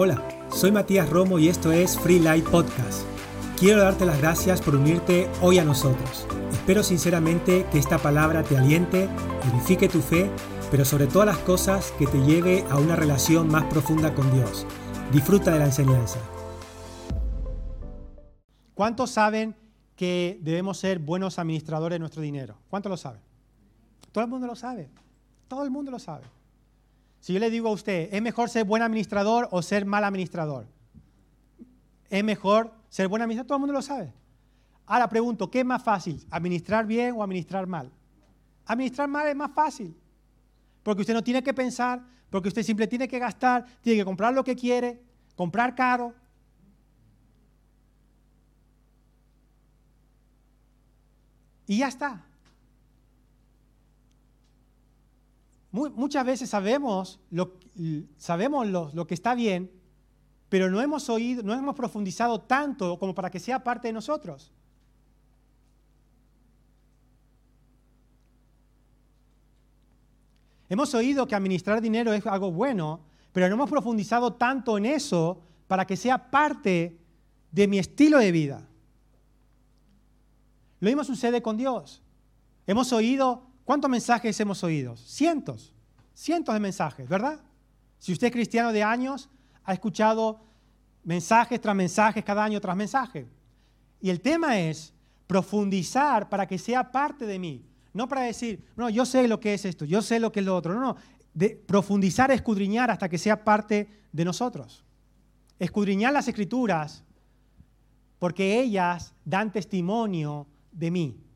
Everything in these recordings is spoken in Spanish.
Hola, soy Matías Romo y esto es Free Light Podcast. Quiero darte las gracias por unirte hoy a nosotros. Espero sinceramente que esta palabra te aliente, edifique tu fe, pero sobre todas las cosas que te lleve a una relación más profunda con Dios. Disfruta de la enseñanza. ¿Cuántos saben que debemos ser buenos administradores de nuestro dinero? ¿Cuántos lo saben? Todo el mundo lo sabe. Todo el mundo lo sabe. Si yo le digo a usted, ¿es mejor ser buen administrador o ser mal administrador? Es mejor ser buen administrador, todo el mundo lo sabe. Ahora pregunto, ¿qué es más fácil? ¿Administrar bien o administrar mal? Administrar mal es más fácil. Porque usted no tiene que pensar, porque usted siempre tiene que gastar, tiene que comprar lo que quiere, comprar caro. Y ya está. Muchas veces sabemos, lo, sabemos lo, que está bien, pero no hemos oído, no hemos profundizado tanto como para que sea parte de nosotros. Hemos oído que administrar dinero es algo bueno, pero no hemos profundizado tanto en eso para que sea parte de mi estilo de vida. Lo mismo sucede con Dios. Hemos oído ¿Cuántos mensajes hemos oído? Cientos, cientos de mensajes, ¿verdad? Si usted es cristiano de años, ha escuchado mensajes tras mensajes, cada año tras mensaje. Y el tema es profundizar para que sea parte de mí. No para decir, no, yo sé lo que es esto, yo sé lo que es lo otro. No, no. De profundizar, escudriñar hasta que sea parte de nosotros. Escudriñar las escrituras porque ellas dan testimonio de mí.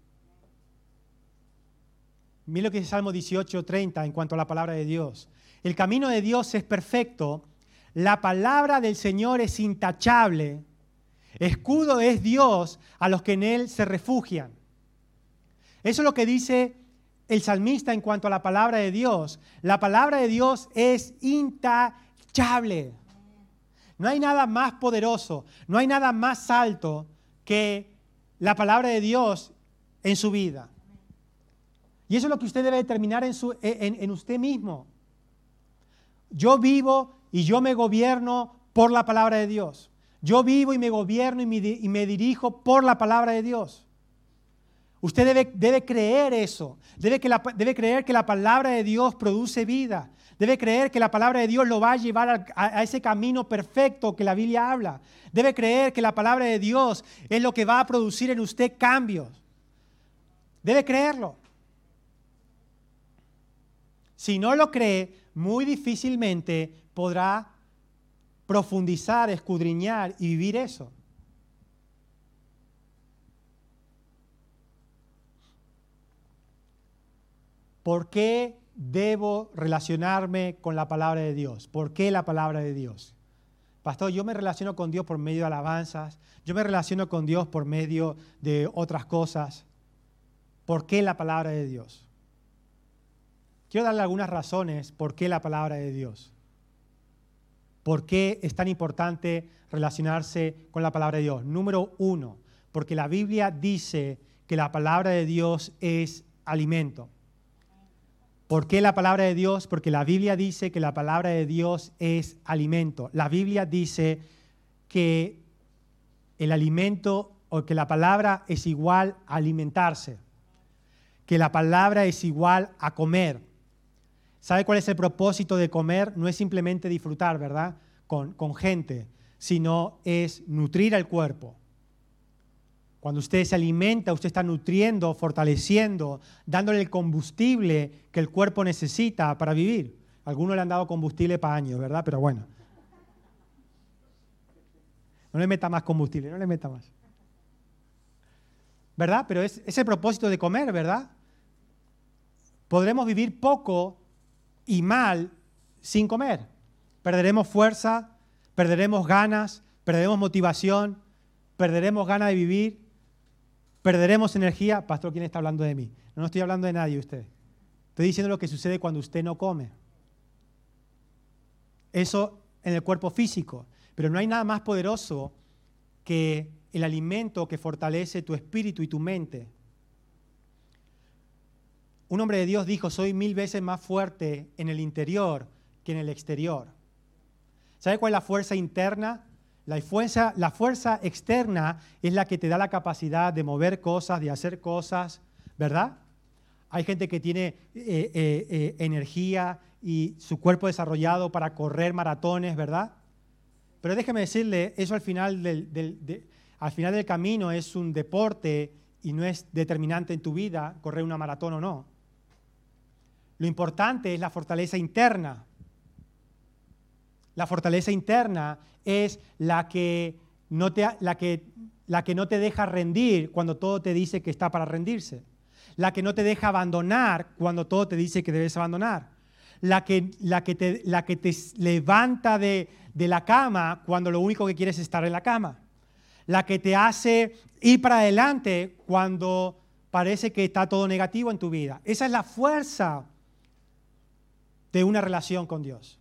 Mira lo que dice Salmo 18, 30 en cuanto a la palabra de Dios. El camino de Dios es perfecto, la palabra del Señor es intachable, escudo es Dios a los que en Él se refugian. Eso es lo que dice el salmista en cuanto a la palabra de Dios. La palabra de Dios es intachable. No hay nada más poderoso, no hay nada más alto que la palabra de Dios en su vida. Y eso es lo que usted debe determinar en, su, en, usted mismo. Yo vivo y yo me gobierno por la palabra de Dios. Yo vivo y me gobierno y me, dirijo por la palabra de Dios. Usted debe, creer eso. Debe, creer que la palabra de Dios produce vida. Debe creer que la palabra de Dios lo va a llevar a ese camino perfecto que la Biblia habla. Debe creer que la palabra de Dios es lo que va a producir en usted cambios. Debe creerlo. Si no lo cree, muy difícilmente podrá profundizar, escudriñar y vivir eso. ¿Por qué debo relacionarme con la palabra de Dios? ¿Por qué la palabra de Dios? Pastor, yo me relaciono con Dios por medio de alabanzas, yo me relaciono con Dios por medio de otras cosas. ¿Por qué la palabra de Dios? Quiero darle algunas razones por qué la palabra de Dios. ¿Por qué es tan importante relacionarse con la palabra de Dios? Número uno, porque la Biblia dice que la palabra de Dios es alimento. ¿Por qué la palabra de Dios? Porque la Biblia dice que la palabra de Dios es alimento. La Biblia dice que el alimento o que la palabra es igual a alimentarse, que la palabra es igual a comer. ¿Sabe cuál es el propósito de comer? No es simplemente disfrutar, ¿verdad? Con, gente, sino es nutrir al cuerpo. Cuando usted se alimenta, usted está nutriendo, fortaleciendo, dándole el combustible que el cuerpo necesita para vivir. Algunos le han dado combustible para años, ¿verdad? Pero bueno. No le meta más combustible, no le meta más. ¿Verdad? Pero es, es el propósito de comer, ¿verdad? Podremos vivir poco y mal sin comer. Perderemos fuerza, perderemos ganas, perderemos motivación, perderemos ganas de vivir, perderemos energía. Pastor, ¿quién está hablando de mí? No, estoy hablando de nadie usted. Estoy diciendo lo que sucede cuando usted no come. Eso en el cuerpo físico. Pero no hay nada más poderoso que el alimento que fortalece tu espíritu y tu mente. Un hombre de Dios dijo, soy mil veces más fuerte en el interior que en el exterior. ¿Sabe cuál es la fuerza interna? La fuerza, la fuerza externa es la que te da la capacidad de mover cosas, de hacer cosas, ¿verdad? Hay gente que tiene eh, eh, eh, energía y su cuerpo desarrollado para correr maratones, ¿verdad? Pero déjeme decirle, eso al final del, al final del camino es un deporte y no es determinante en tu vida correr una maratón o no. Lo importante es la fortaleza interna. La fortaleza interna es la que no te, la que, la que no te deja rendir cuando todo te dice que está para rendirse. La que no te deja abandonar cuando todo te dice que debes abandonar. La que, la que, te, la que te levanta de, de la cama cuando lo único que quieres es estar en la cama. La que te hace ir para adelante cuando parece que está todo negativo en tu vida. Esa es la fuerza de una relación con Dios.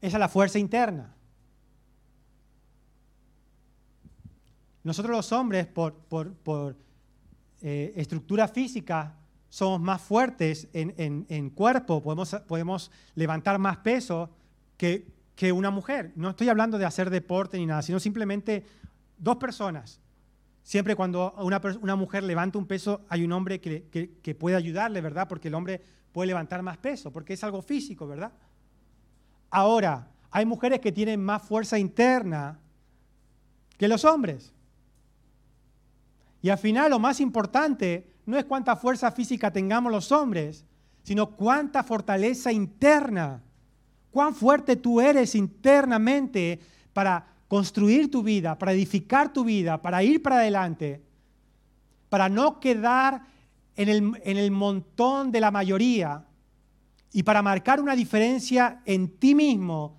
Esa es la fuerza interna. Nosotros los hombres, por, por, eh, estructura física, somos más fuertes en, cuerpo, podemos, podemos, levantar más peso que, que una mujer. No estoy hablando de hacer deporte ni nada, sino simplemente dos personas Siempre cuando una, mujer levanta un peso, hay un hombre que, puede ayudarle, ¿verdad? Porque el hombre puede levantar más peso, porque es algo físico, ¿verdad? Ahora, hay mujeres que tienen más fuerza interna que los hombres. Y al final lo más importante no es cuánta fuerza física tengamos los hombres, sino cuánta fortaleza interna, cuán fuerte tú eres internamente para construir tu vida, para edificar tu vida, para ir para adelante, para no quedar en el, en el montón de la mayoría y para marcar una diferencia en ti mismo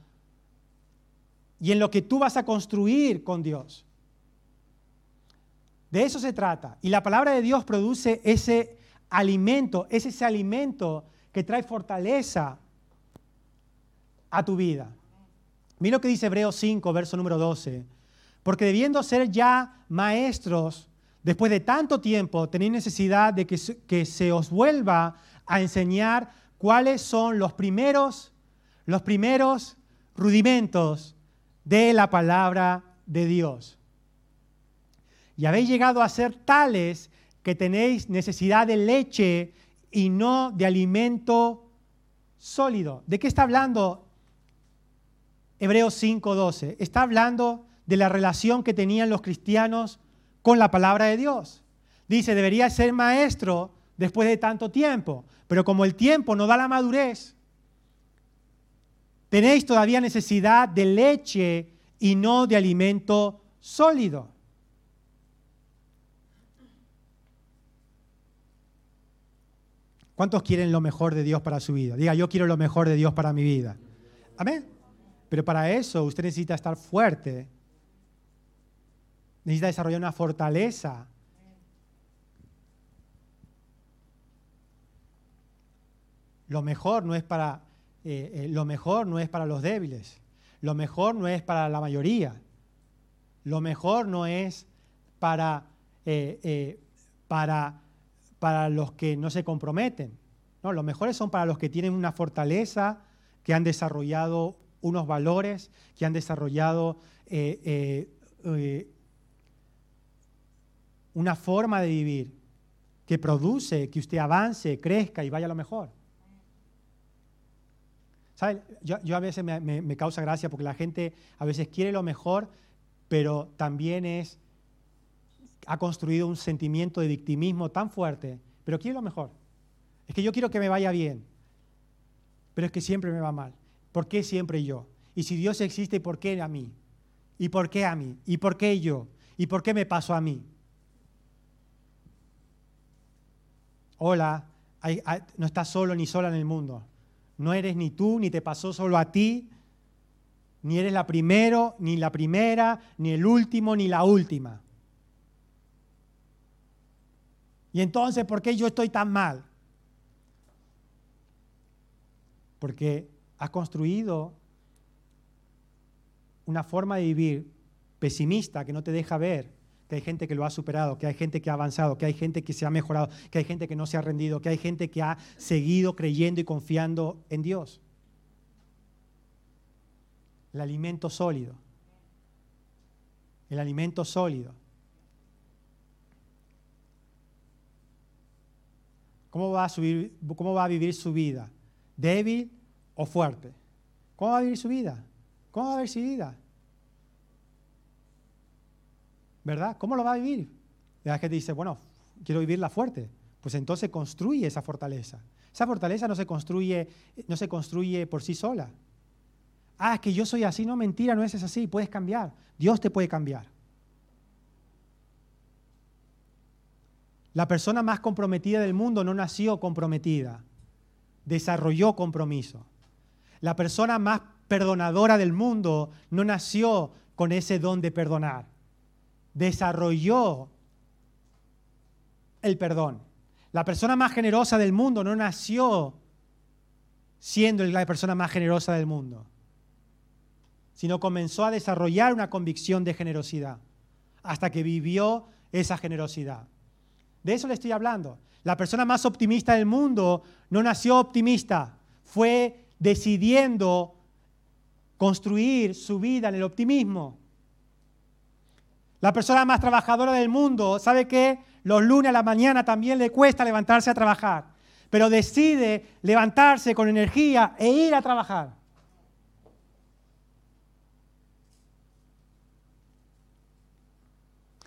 y en lo que tú vas a construir con Dios. De eso se trata. Y la palabra de Dios produce ese alimento, es ese alimento que trae fortaleza a tu vida. Mira lo que dice Hebreos 5, verso número 12. Porque debiendo ser ya maestros, después de tanto tiempo, tenéis necesidad de que, que se os vuelva a enseñar cuáles son los primeros, los primeros rudimentos de la palabra de Dios. Y habéis llegado a ser tales que tenéis necesidad de leche y no de alimento sólido. ¿De qué está hablando Hebreos 5:12. Está hablando de la relación que tenían los cristianos con la palabra de Dios. Dice, debería ser maestro después de tanto tiempo, pero como el tiempo no da la madurez, tenéis todavía necesidad de leche y no de alimento sólido. ¿Cuántos quieren lo mejor de Dios para su vida? Diga, yo quiero lo mejor de Dios para mi vida. Amén. Pero para eso usted necesita estar fuerte. Necesita desarrollar una fortaleza. Lo mejor no es para, eh, eh, lo mejor no es para los débiles. Lo mejor no es para la mayoría. Lo mejor no es para, eh, para, para los que no se comprometen. No, los mejores son para los que tienen una fortaleza, que han desarrollado unos valores, que han desarrollado eh, eh, eh, una forma de vivir que produce que usted avance, crezca y vaya a lo mejor. ¿Sabe? Yo, a veces me, me, causa gracia porque la gente a veces quiere lo mejor, pero también es, ha construido un sentimiento de victimismo tan fuerte, pero quiere lo mejor. Es que yo quiero que me vaya bien, pero es que siempre me va mal. ¿Por qué siempre yo? Y si Dios existe, ¿por qué a mí? ¿Y por qué a mí? ¿Y por qué yo? ¿Y por qué me pasó a mí? Hola, no estás solo ni sola en el mundo. No eres ni tú, ni te pasó solo a ti, ni eres la primero, ni la primera, ni el último, ni la última. Y entonces, ¿por qué yo estoy tan mal? Porque has construido una forma de vivir pesimista que no te deja ver que hay gente que lo ha superado, que hay gente que ha avanzado, que hay gente que se ha mejorado, que hay gente que no se ha rendido, que hay gente que ha seguido creyendo y confiando en Dios. El alimento sólido. El alimento sólido. ¿Cómo va a, vivir su vida? ¿Débil o fuerte? ¿Cómo va a vivir su vida? ¿Cómo va a vivir su vida? ¿Verdad? ¿Cómo lo va a vivir? La gente dice, bueno, quiero vivirla fuerte. Pues entonces construye esa fortaleza. Esa fortaleza no se construye, no se construye por sí sola. Ah, es que yo soy así. No, mentira, no es así. Puedes cambiar. Dios te puede cambiar. La persona más comprometida del mundo no nació comprometida, desarrolló compromiso. La persona más perdonadora del mundo no nació con ese don de perdonar desarrolló el perdón. La persona más generosa del mundo no nació siendo la persona más generosa del mundo, sino comenzó a desarrollar una convicción de generosidad hasta que vivió esa generosidad. De eso le estoy hablando. La persona más optimista del mundo no nació optimista, fue decidiendo construir su vida en el optimismo. La persona más trabajadora del mundo sabe que los lunes a la mañana también le cuesta levantarse a trabajar, pero decide levantarse con energía e ir a trabajar.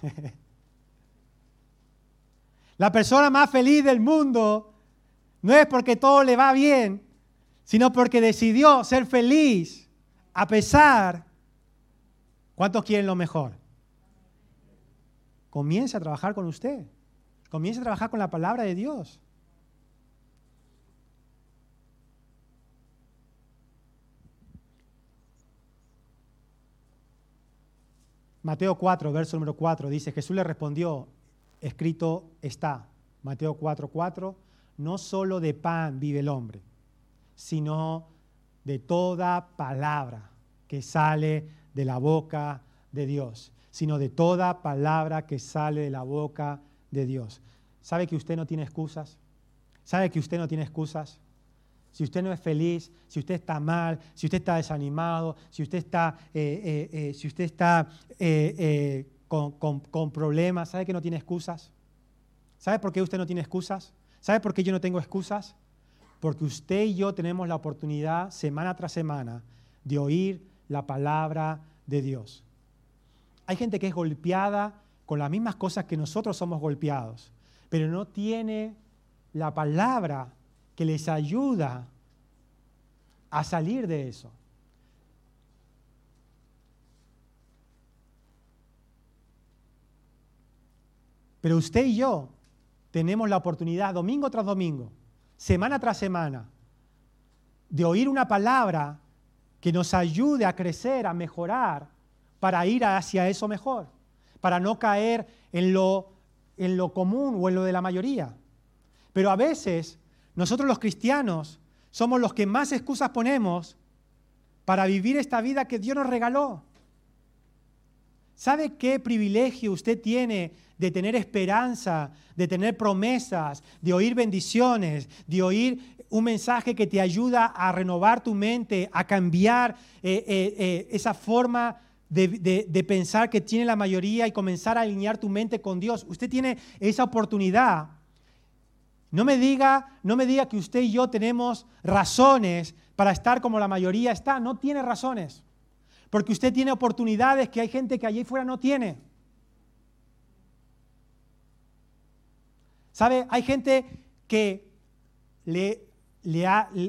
La persona más feliz del mundo no es porque todo le va bien, sino porque decidió ser feliz a pesar. ¿Cuántos quieren lo mejor? comience a trabajar con usted. Comience a trabajar con la palabra de Dios. Mateo 4, verso número 4, dice, Jesús le respondió, escrito está, Mateo 4, 4, no solo de pan vive el hombre, sino de toda palabra que sale de la boca de Dios sino de toda palabra que sale de la boca de Dios. ¿Sabe que usted no tiene excusas? ¿Sabe que usted no tiene excusas? Si usted no es feliz, si usted está mal, si usted está desanimado, si usted está, eh, eh, eh, si usted está con, con problemas, ¿sabe que no tiene excusas? ¿Sabe por qué usted no tiene excusas? ¿Sabe por qué yo no tengo excusas? Porque usted y yo tenemos la oportunidad semana tras semana de oír la palabra de Dios. Hay gente que es golpeada con las mismas cosas que nosotros somos golpeados, pero no tiene la palabra que les ayuda a salir de eso. Pero usted y yo tenemos la oportunidad, domingo tras domingo, semana tras semana, de oír una palabra que nos ayude a crecer, a mejorar para ir hacia eso mejor, para no caer en lo, en lo común o en lo de la mayoría. Pero a veces nosotros los cristianos somos los que más excusas ponemos para vivir esta vida que Dios nos regaló. ¿Sabe qué privilegio usted tiene de tener esperanza, de tener promesas, de oír bendiciones, de oír un mensaje que te ayuda a renovar tu mente, a cambiar eh, eh, eh, esa forma de, pensar que tiene la mayoría y comenzar a alinear tu mente con Dios. Usted tiene esa oportunidad. No me diga, no me diga que usted y yo tenemos razones para estar como la mayoría está. No tiene razones. Porque usted tiene oportunidades que hay gente que allí fuera no tiene. ¿Sabe? Hay gente que le,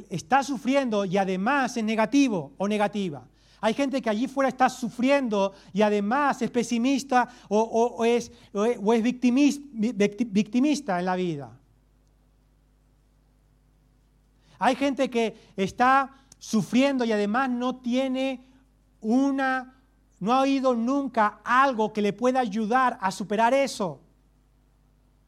está sufriendo y además es negativo o negativa. Hay gente que allí fuera está sufriendo y además es pesimista o, es victimista en la vida. Hay gente que está sufriendo y además no tiene una, no ha oído nunca algo que le pueda ayudar a superar eso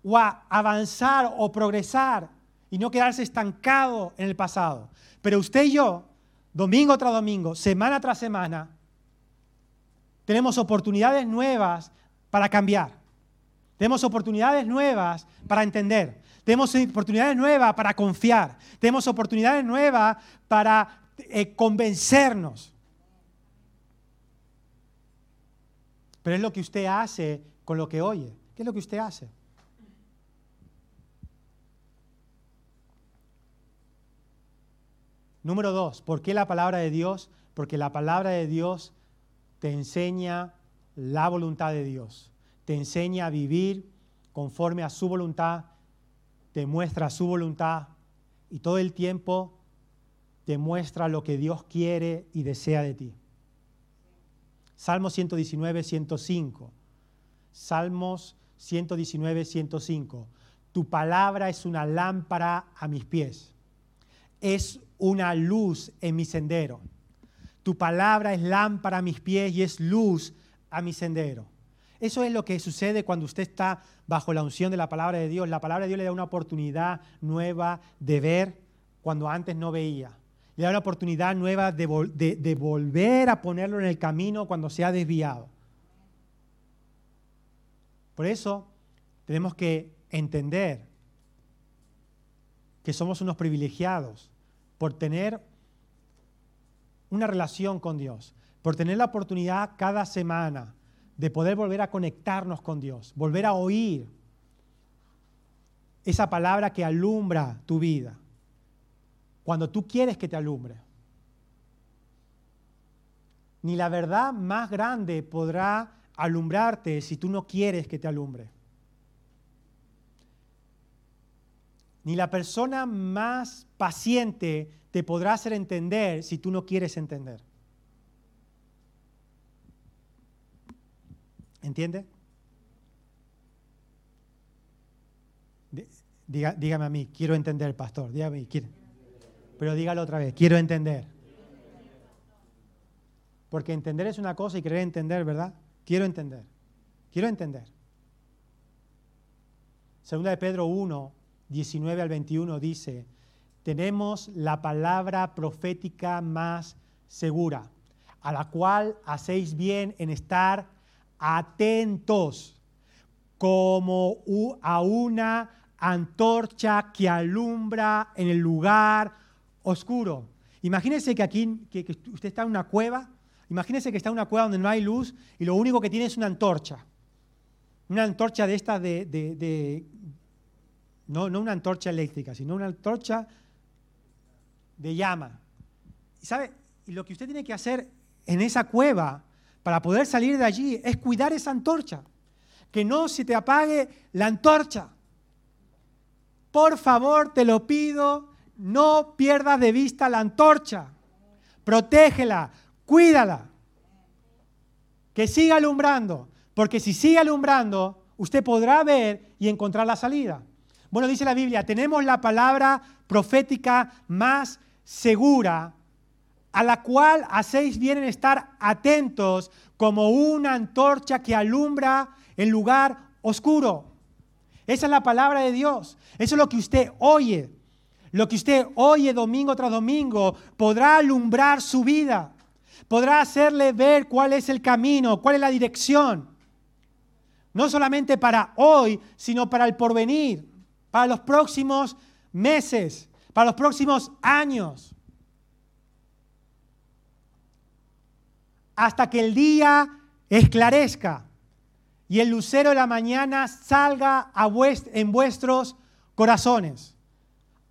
o a avanzar o progresar y no quedarse estancado en el pasado. Pero usted y yo domingo tras domingo, semana tras semana, tenemos oportunidades nuevas para cambiar. Tenemos oportunidades nuevas para entender. Tenemos oportunidades nuevas para confiar. Tenemos oportunidades nuevas para eh, convencernos. Pero es lo que usted hace con lo que oye. ¿Qué es lo que usted hace? Número dos, ¿por qué la palabra de Dios? Porque la palabra de Dios te enseña la voluntad de Dios, te enseña a vivir conforme a su voluntad, te muestra su voluntad y todo el tiempo te muestra lo que Dios quiere y desea de ti. Salmo 119, 105. Salmos 119, 105. Tu palabra es una lámpara a mis pies. Es una luz en mi sendero. Tu palabra es lámpara a mis pies y es luz a mi sendero. Eso es lo que sucede cuando usted está bajo la unción de la palabra de Dios. La palabra de Dios le da una oportunidad nueva de ver cuando antes no veía. Le da una oportunidad nueva de, de volver a ponerlo en el camino cuando se ha desviado. Por eso tenemos que entender que somos unos privilegiados por tener una relación con Dios, por tener la oportunidad cada semana de poder volver a conectarnos con Dios, volver a oír esa palabra que alumbra tu vida, cuando tú quieres que te alumbre. Ni la verdad más grande podrá alumbrarte si tú no quieres que te alumbre. Ni la persona más paciente te podrá hacer entender si tú no quieres entender. ¿Entiende? dígame a mí, quiero entender, pastor. Dígame, quiero. Pero dígalo otra vez, quiero entender. Porque entender es una cosa y querer entender, ¿verdad? Quiero entender. Quiero entender. Segunda de Pedro 1, 19 al 21 dice, tenemos la palabra profética más segura, a la cual hacéis bien en estar atentos como a una antorcha que alumbra en el lugar oscuro. Imagínense que aquí que, usted está en una cueva, imagínense que está en una cueva donde no hay luz y lo único que tiene es una antorcha. Una antorcha de estas de, no, una antorcha eléctrica, sino una antorcha de llama. ¿Y sabe? Lo que usted tiene que hacer en esa cueva para poder salir de allí es cuidar esa antorcha. Que no se te apague la antorcha. Por favor, te lo pido, no pierdas de vista la antorcha. Protégela, cuídala. Que siga alumbrando. Porque si sigue alumbrando, usted podrá ver y encontrar la salida. Bueno, dice la Biblia, tenemos la palabra profética más segura, a la cual hacéis bien en estar atentos como una antorcha que alumbra en lugar oscuro. Esa es la palabra de Dios. Eso es lo que usted oye. Lo que usted oye domingo tras domingo podrá alumbrar su vida. Podrá hacerle ver cuál es el camino, cuál es la dirección. No solamente para hoy, sino para el porvenir para los próximos meses, para los próximos años. Hasta que el día esclarezca y el lucero de la mañana salga en vuestros corazones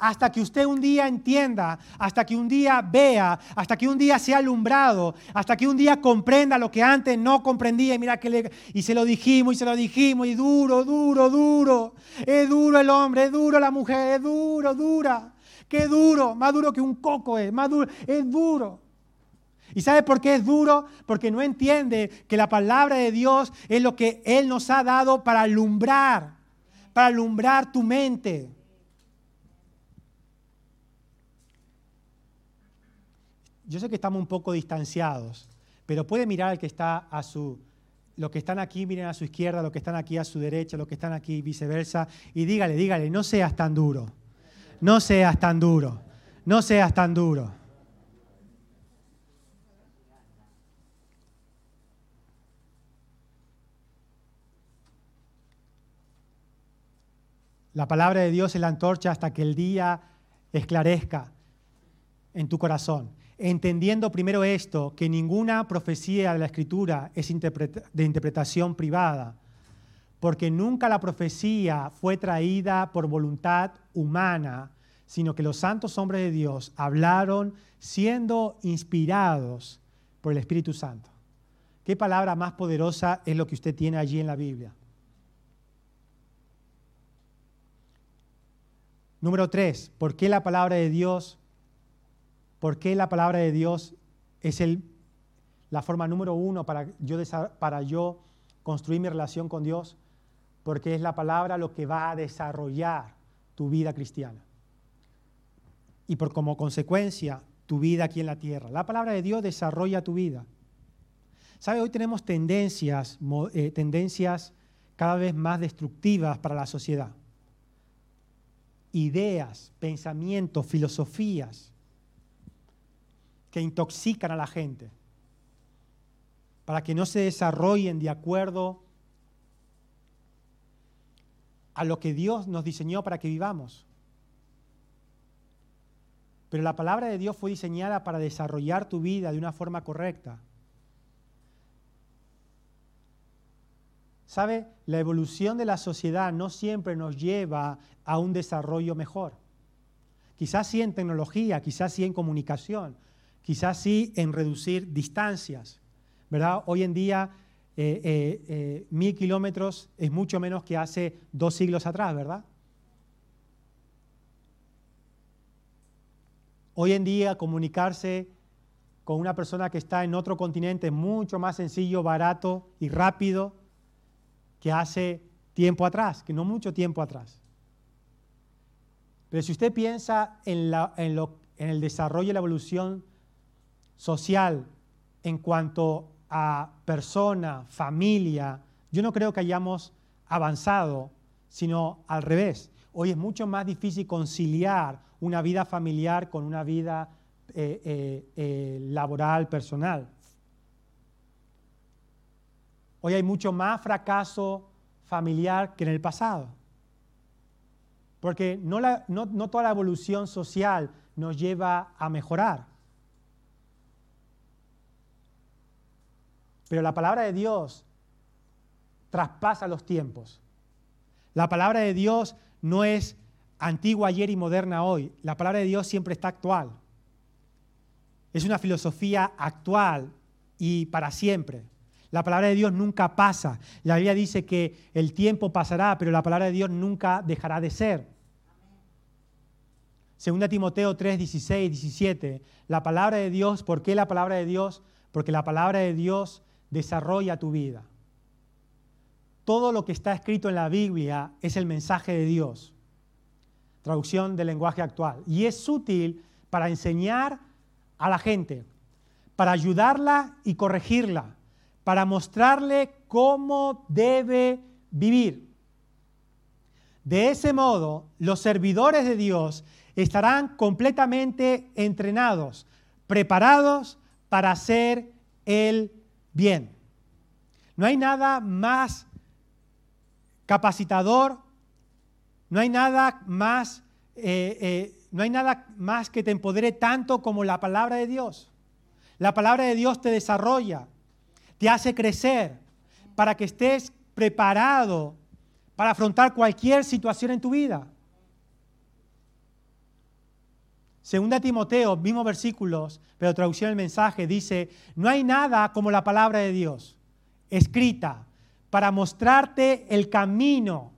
hasta que usted un día entienda, hasta que un día vea, hasta que un día sea alumbrado, hasta que un día comprenda lo que antes no comprendía. Y mira que le, y se lo dijimos y se lo dijimos y duro, duro, duro. Es duro el hombre, es duro la mujer, es duro, dura. Qué duro, más duro que un coco es, más duro, es duro. ¿Y sabe por qué es duro? Porque no entiende que la palabra de Dios es lo que Él nos ha dado para alumbrar, para alumbrar tu mente. yo sé que estamos un poco distanciados, pero puede mirar al que está a su, los que están aquí miren a su izquierda, los que están aquí a su derecha, los que están aquí viceversa, y dígale, dígale, no seas tan duro, no seas tan duro, no seas tan duro. La palabra de Dios es la antorcha hasta que el día esclarezca en tu corazón. Entendiendo primero esto, que ninguna profecía de la Escritura es de interpretación privada, porque nunca la profecía fue traída por voluntad humana, sino que los santos hombres de Dios hablaron siendo inspirados por el Espíritu Santo. ¿Qué palabra más poderosa es lo que usted tiene allí en la Biblia? Número tres, ¿por qué la palabra de Dios, por qué la palabra de Dios es el, la forma número uno para yo, para yo construir mi relación con Dios? Porque es la palabra lo que va a desarrollar tu vida cristiana. Y por como consecuencia, tu vida aquí en la tierra. La palabra de Dios desarrolla tu vida. ¿Sabe? Hoy tenemos tendencias, eh, tendencias cada vez más destructivas para la sociedad. Ideas, pensamientos, filosofías que intoxican a la gente para que no se desarrollen de acuerdo a lo que Dios nos diseñó para que vivamos. Pero la palabra de Dios fue diseñada para desarrollar tu vida de una forma correcta. ¿Sabe? La evolución de la sociedad no siempre nos lleva a un desarrollo mejor. Quizás sí en tecnología, quizás sí en comunicación, quizás sí en reducir distancias. ¿Verdad? Hoy en día eh, eh, eh, mil kilómetros es mucho menos que hace dos siglos atrás, ¿verdad? Hoy en día comunicarse con una persona que está en otro continente es mucho más sencillo, barato y rápido que hace tiempo atrás, que no mucho tiempo atrás. Pero si usted piensa en, el desarrollo y la evolución social en cuanto a persona, familia, yo no creo que hayamos avanzado, sino al revés. Hoy es mucho más difícil conciliar una vida familiar con una vida eh, eh, eh, laboral, personal. Hoy hay mucho más fracaso familiar que en el pasado. Porque no, no, toda la evolución social nos lleva a mejorar. Pero la palabra de Dios traspasa los tiempos. La palabra de Dios no es antigua ayer y moderna hoy. La palabra de Dios siempre está actual. Es una filosofía actual y para siempre. La palabra de Dios nunca pasa. La Biblia dice que el tiempo pasará, pero la palabra de Dios nunca dejará de ser. Segunda Timoteo 3, 16, 17. La palabra de Dios, ¿por qué la palabra de Dios? Porque la palabra de Dios desarrolla tu vida. Todo lo que está escrito en la Biblia es el mensaje de Dios. Traducción del lenguaje actual. Y es útil para enseñar a la gente, para ayudarla y corregirla para mostrarle cómo debe vivir. De ese modo, los servidores de Dios estarán completamente entrenados, preparados para hacer el bien. No hay nada más capacitador, no hay nada más, eh, eh, no hay nada más que te empodere tanto como la palabra de Dios. La palabra de Dios te desarrolla, te hace crecer para que estés preparado para afrontar cualquier situación en tu vida. Segunda Timoteo, mismos versículos, pero traducción del mensaje, dice, no hay nada como la palabra de Dios, escrita, para mostrarte el camino.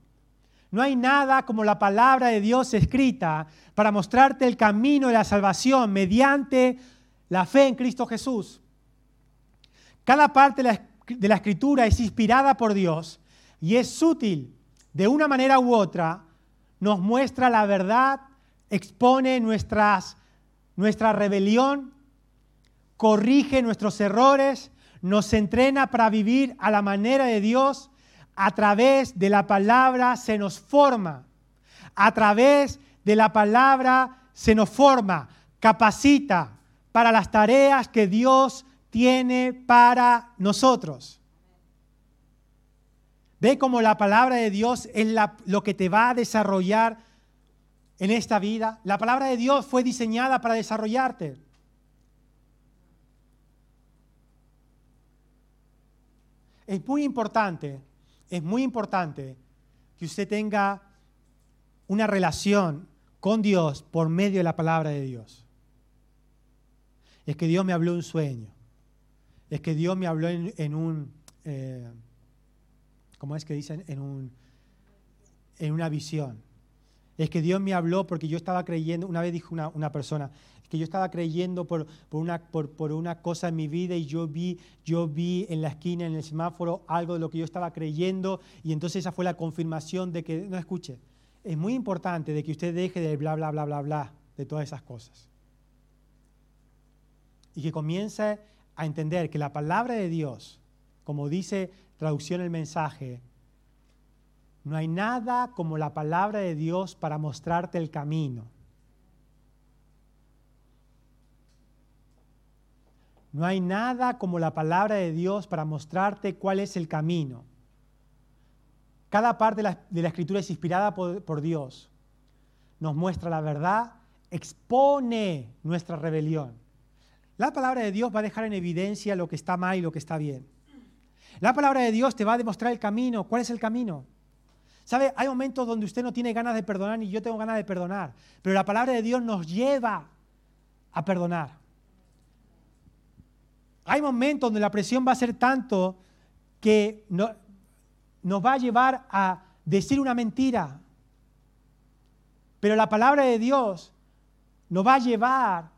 No hay nada como la palabra de Dios escrita para mostrarte el camino de la salvación mediante la fe en Cristo Jesús. Cada parte de la, escritura es inspirada por Dios y es útil de una manera u otra, nos muestra la verdad, expone nuestras, nuestra rebelión, corrige nuestros errores, nos entrena para vivir a la manera de Dios. A través de la palabra se nos forma. A través de la palabra se nos forma, capacita para las tareas que Dios tiene para nosotros. Ve cómo la palabra de Dios es lo que te va a desarrollar en esta vida. La palabra de Dios fue diseñada para desarrollarte. Es muy importante, es muy importante que usted tenga una relación con Dios por medio de la palabra de Dios. Es que Dios me habló un sueño. Es que Dios me habló en, un, eh, ¿cómo es que dicen? En, un, en una visión. Es que Dios me habló porque yo estaba creyendo, una vez dijo una, una persona, que yo estaba creyendo por, por, una, por, por, una cosa en mi vida y yo vi, yo vi en la esquina, en el semáforo, algo de lo que yo estaba creyendo y entonces esa fue la confirmación de que, no escuche, es muy importante de que usted deje de bla, bla, bla, bla, bla, de todas esas cosas. Y que comience a entender que la palabra de Dios, como dice traducción el mensaje, no hay nada como la palabra de Dios para mostrarte el camino. No hay nada como la palabra de Dios para mostrarte cuál es el camino. Cada parte de la, escritura es inspirada por, Dios. Nos muestra la verdad, expone nuestra rebelión. La palabra de Dios va a dejar en evidencia lo que está mal y lo que está bien. La palabra de Dios te va a demostrar el camino. ¿Cuál es el camino? ¿Sabe? Hay momentos donde usted no tiene ganas de perdonar ni yo tengo ganas de perdonar. Pero la palabra de Dios nos lleva a perdonar. Hay momentos donde la presión va a ser tanto que nos va a llevar a decir una mentira. Pero la palabra de Dios nos va a llevar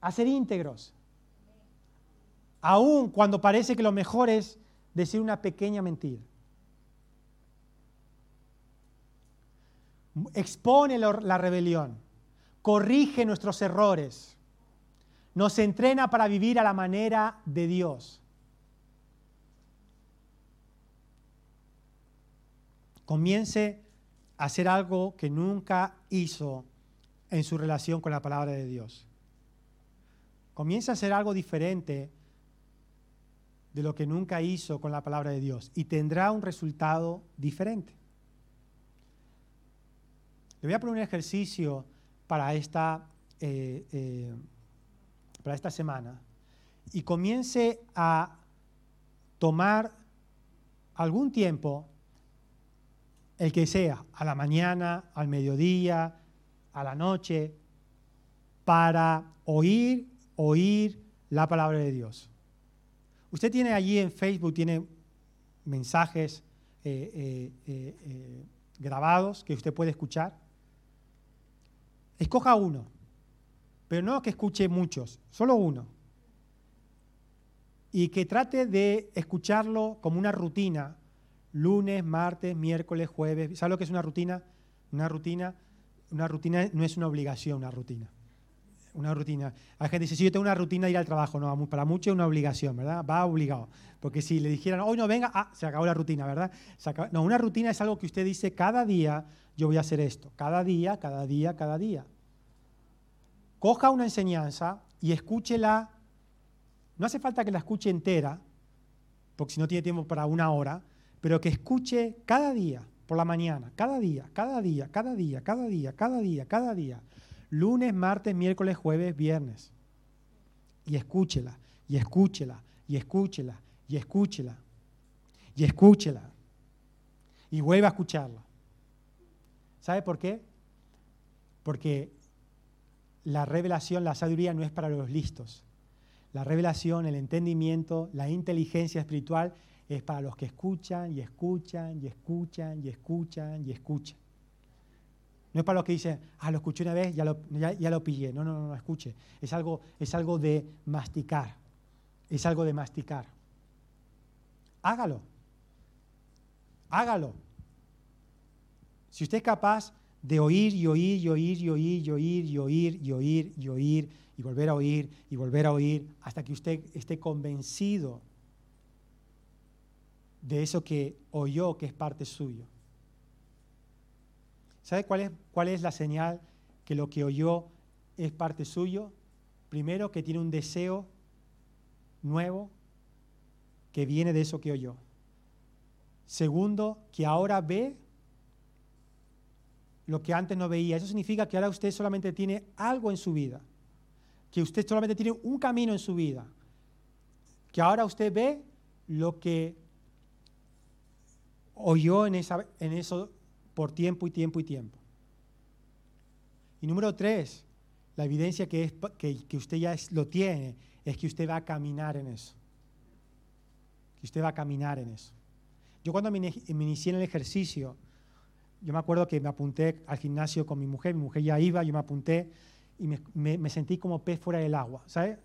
a ser íntegros. Aun cuando parece que lo mejor es decir una pequeña mentira. Expone la rebelión, corrige nuestros errores nos entrena para vivir a la manera de Dios. Comience a hacer algo que nunca hizo en su relación con la palabra de Dios. Comience a hacer algo diferente de lo que nunca hizo con la palabra de Dios y tendrá un resultado diferente. Le voy a poner un ejercicio para esta eh, eh, para esta semana y comience a tomar algún tiempo, el que sea, a la mañana, al mediodía, a la noche, para oír, oír la palabra de Dios. Usted tiene allí en Facebook, tiene mensajes eh, grabados que usted puede escuchar. Escoja uno pero no que escuche muchos, solo uno. Y que trate de escucharlo como una rutina, lunes, martes, miércoles, jueves. ¿Sabe lo que es una rutina? Una rutina, una rutina no es una obligación, una rutina. Una rutina. Hay gente que dice, si yo tengo una rutina de ir al trabajo, no, para muchos es una obligación, ¿verdad? Va obligado. Porque si le dijeran, hoy no venga, ah, se acabó la rutina, ¿verdad? No, una rutina es algo que usted dice, cada día yo voy a hacer esto. Cada día, cada día, cada día coja una enseñanza y escúchela. No hace falta que la escuche entera, porque si no tiene tiempo para una hora, pero que escuche cada día, por la mañana, cada día, cada día, cada día, cada día, cada día, cada día. Lunes, martes, miércoles, jueves, viernes. Y escúchela, y escúchela, y escúchela, y escúchela, y escúchela. Y vuelva a escucharla. ¿Sabe por qué? Porque la revelación, la sabiduría no es para los listos. La revelación, el entendimiento, la inteligencia espiritual es para los que escuchan y escuchan y escuchan y escuchan y escuchan. No es para los que dicen, ah, lo escuché una vez, ya lo, ya, lo pillé. No, no, no, no, escuche. Es algo, es algo de masticar. Es algo de masticar. Hágalo. Hágalo. Si usted es capaz de oír y oír y oír y oír y oír y oír y oír y oír y volver a oír y volver a oír hasta que usted esté convencido de eso que oyó que es parte suyo. ¿Sabe cuál es, cuál es la señal que lo que oyó es parte suyo? Primero, que tiene un deseo nuevo que viene de eso que oyó. Segundo, que ahora ve lo que antes no veía. Eso significa que ahora usted solamente tiene algo en su vida, que usted solamente tiene un camino en su vida, que ahora usted ve lo que oyó en, esa, en eso por tiempo y tiempo y tiempo. Y número tres, la evidencia que, es, que, usted ya lo tiene es que usted va a caminar en eso. Que usted va a caminar en eso. Yo cuando me, inicié en el ejercicio, yo me acuerdo que me apunté al gimnasio con mi mujer, mi mujer ya iba, yo me apunté y me, sentí como pez fuera del agua, ¿sabe?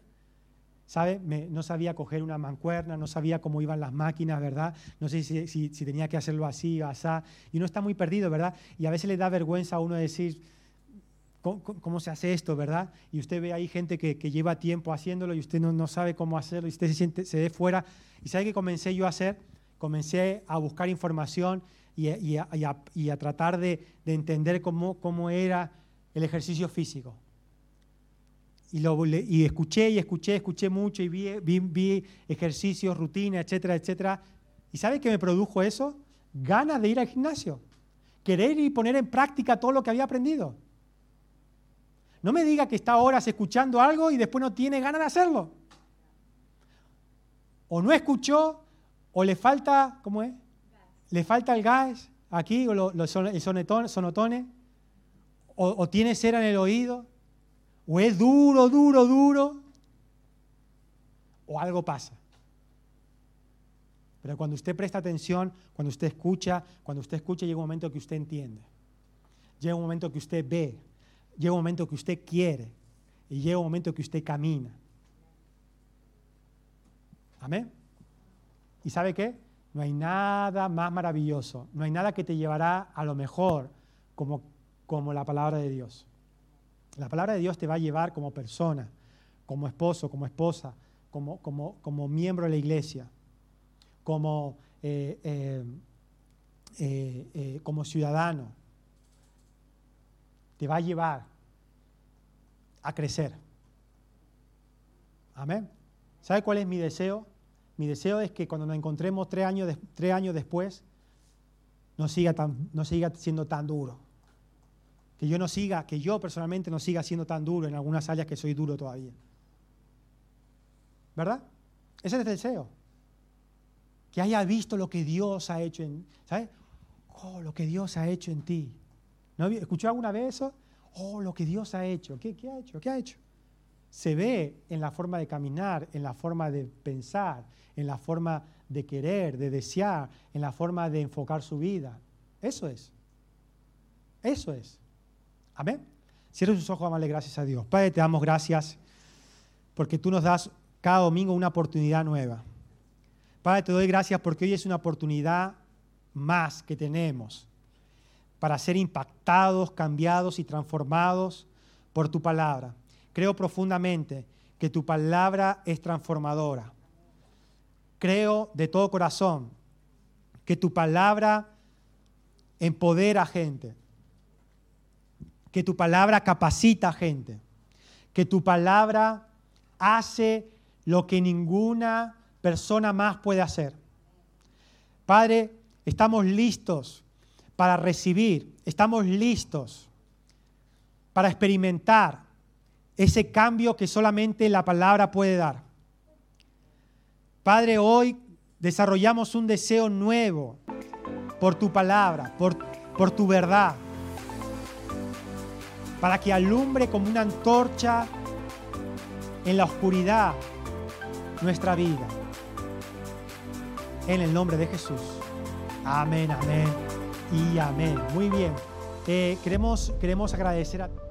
¿Sabe? no sabía coger una mancuerna, no sabía cómo iban las máquinas, ¿verdad? No sé si, si, tenía que hacerlo así o así. Y uno está muy perdido, ¿verdad? Y a veces le da vergüenza a uno decir, ¿cómo, se hace esto, verdad? Y usted ve ahí gente que, lleva tiempo haciéndolo y usted no, no, sabe cómo hacerlo y usted se siente, se ve fuera. ¿Y sabe qué comencé yo a hacer? Comencé a buscar información y, a, tratar de, de entender cómo, cómo era el ejercicio físico. Y, lo, y, escuché y escuché, escuché mucho y vi, vi, vi, ejercicios, rutinas, etcétera, etcétera. ¿Y sabe qué me produjo eso? Ganas de ir al gimnasio. Querer y poner en práctica todo lo que había aprendido. No me diga que está horas escuchando algo y después no tiene ganas de hacerlo. O no escuchó, o le falta, ¿cómo es? Le falta el gas aquí, o lo, el sonotone, o, o tiene cera en el oído, o es duro, duro, duro, o algo pasa. Pero cuando usted presta atención, cuando usted escucha, cuando usted escucha, llega un momento que usted entiende. Llega un momento que usted ve, llega un momento que usted quiere y llega un momento que usted camina. Amén. ¿Y sabe qué? No hay nada más maravilloso, no hay nada que te llevará a lo mejor como, como la palabra de Dios. La palabra de Dios te va a llevar como persona, como esposo, como esposa, como, como, como miembro de la iglesia, como, eh, eh, eh, como ciudadano. Te va a llevar a crecer. Amén. ¿Sabe cuál es mi deseo? Mi deseo es que cuando nos encontremos tres años, tres años después, no siga, tan, no siga siendo tan duro. Que yo no siga, que yo personalmente no siga siendo tan duro en algunas áreas que soy duro todavía. ¿Verdad? Ese es el deseo. Que haya visto lo que Dios ha hecho en, ¿sabes? Oh, lo que Dios ha hecho en ti. ¿No ¿Escuchó alguna vez eso? Oh, lo que Dios ha hecho. ¿Qué, ¿Qué ha hecho? ¿Qué ha hecho? Se ve en la forma de caminar, en la forma de pensar, en la forma de querer, de desear, en la forma de enfocar su vida. Eso es. Eso es. Amén. Cierre sus ojos, amable, gracias a Dios. Padre, te damos gracias porque tú nos das cada domingo una oportunidad nueva. Padre, te doy gracias porque hoy es una oportunidad más que tenemos para ser impactados, cambiados y transformados por tu palabra. Creo profundamente que tu palabra es transformadora. Creo de todo corazón que tu palabra empodera a gente que tu palabra capacita a gente, que tu palabra hace lo que ninguna persona más puede hacer. Padre, estamos listos para recibir, estamos listos para experimentar ese cambio que solamente la palabra puede dar. Padre, hoy desarrollamos un deseo nuevo por tu palabra, por, por tu verdad para que alumbre como una antorcha en la oscuridad nuestra vida. En el nombre de Jesús. Amén, amén y amén. Muy bien. Eh, queremos, queremos agradecer a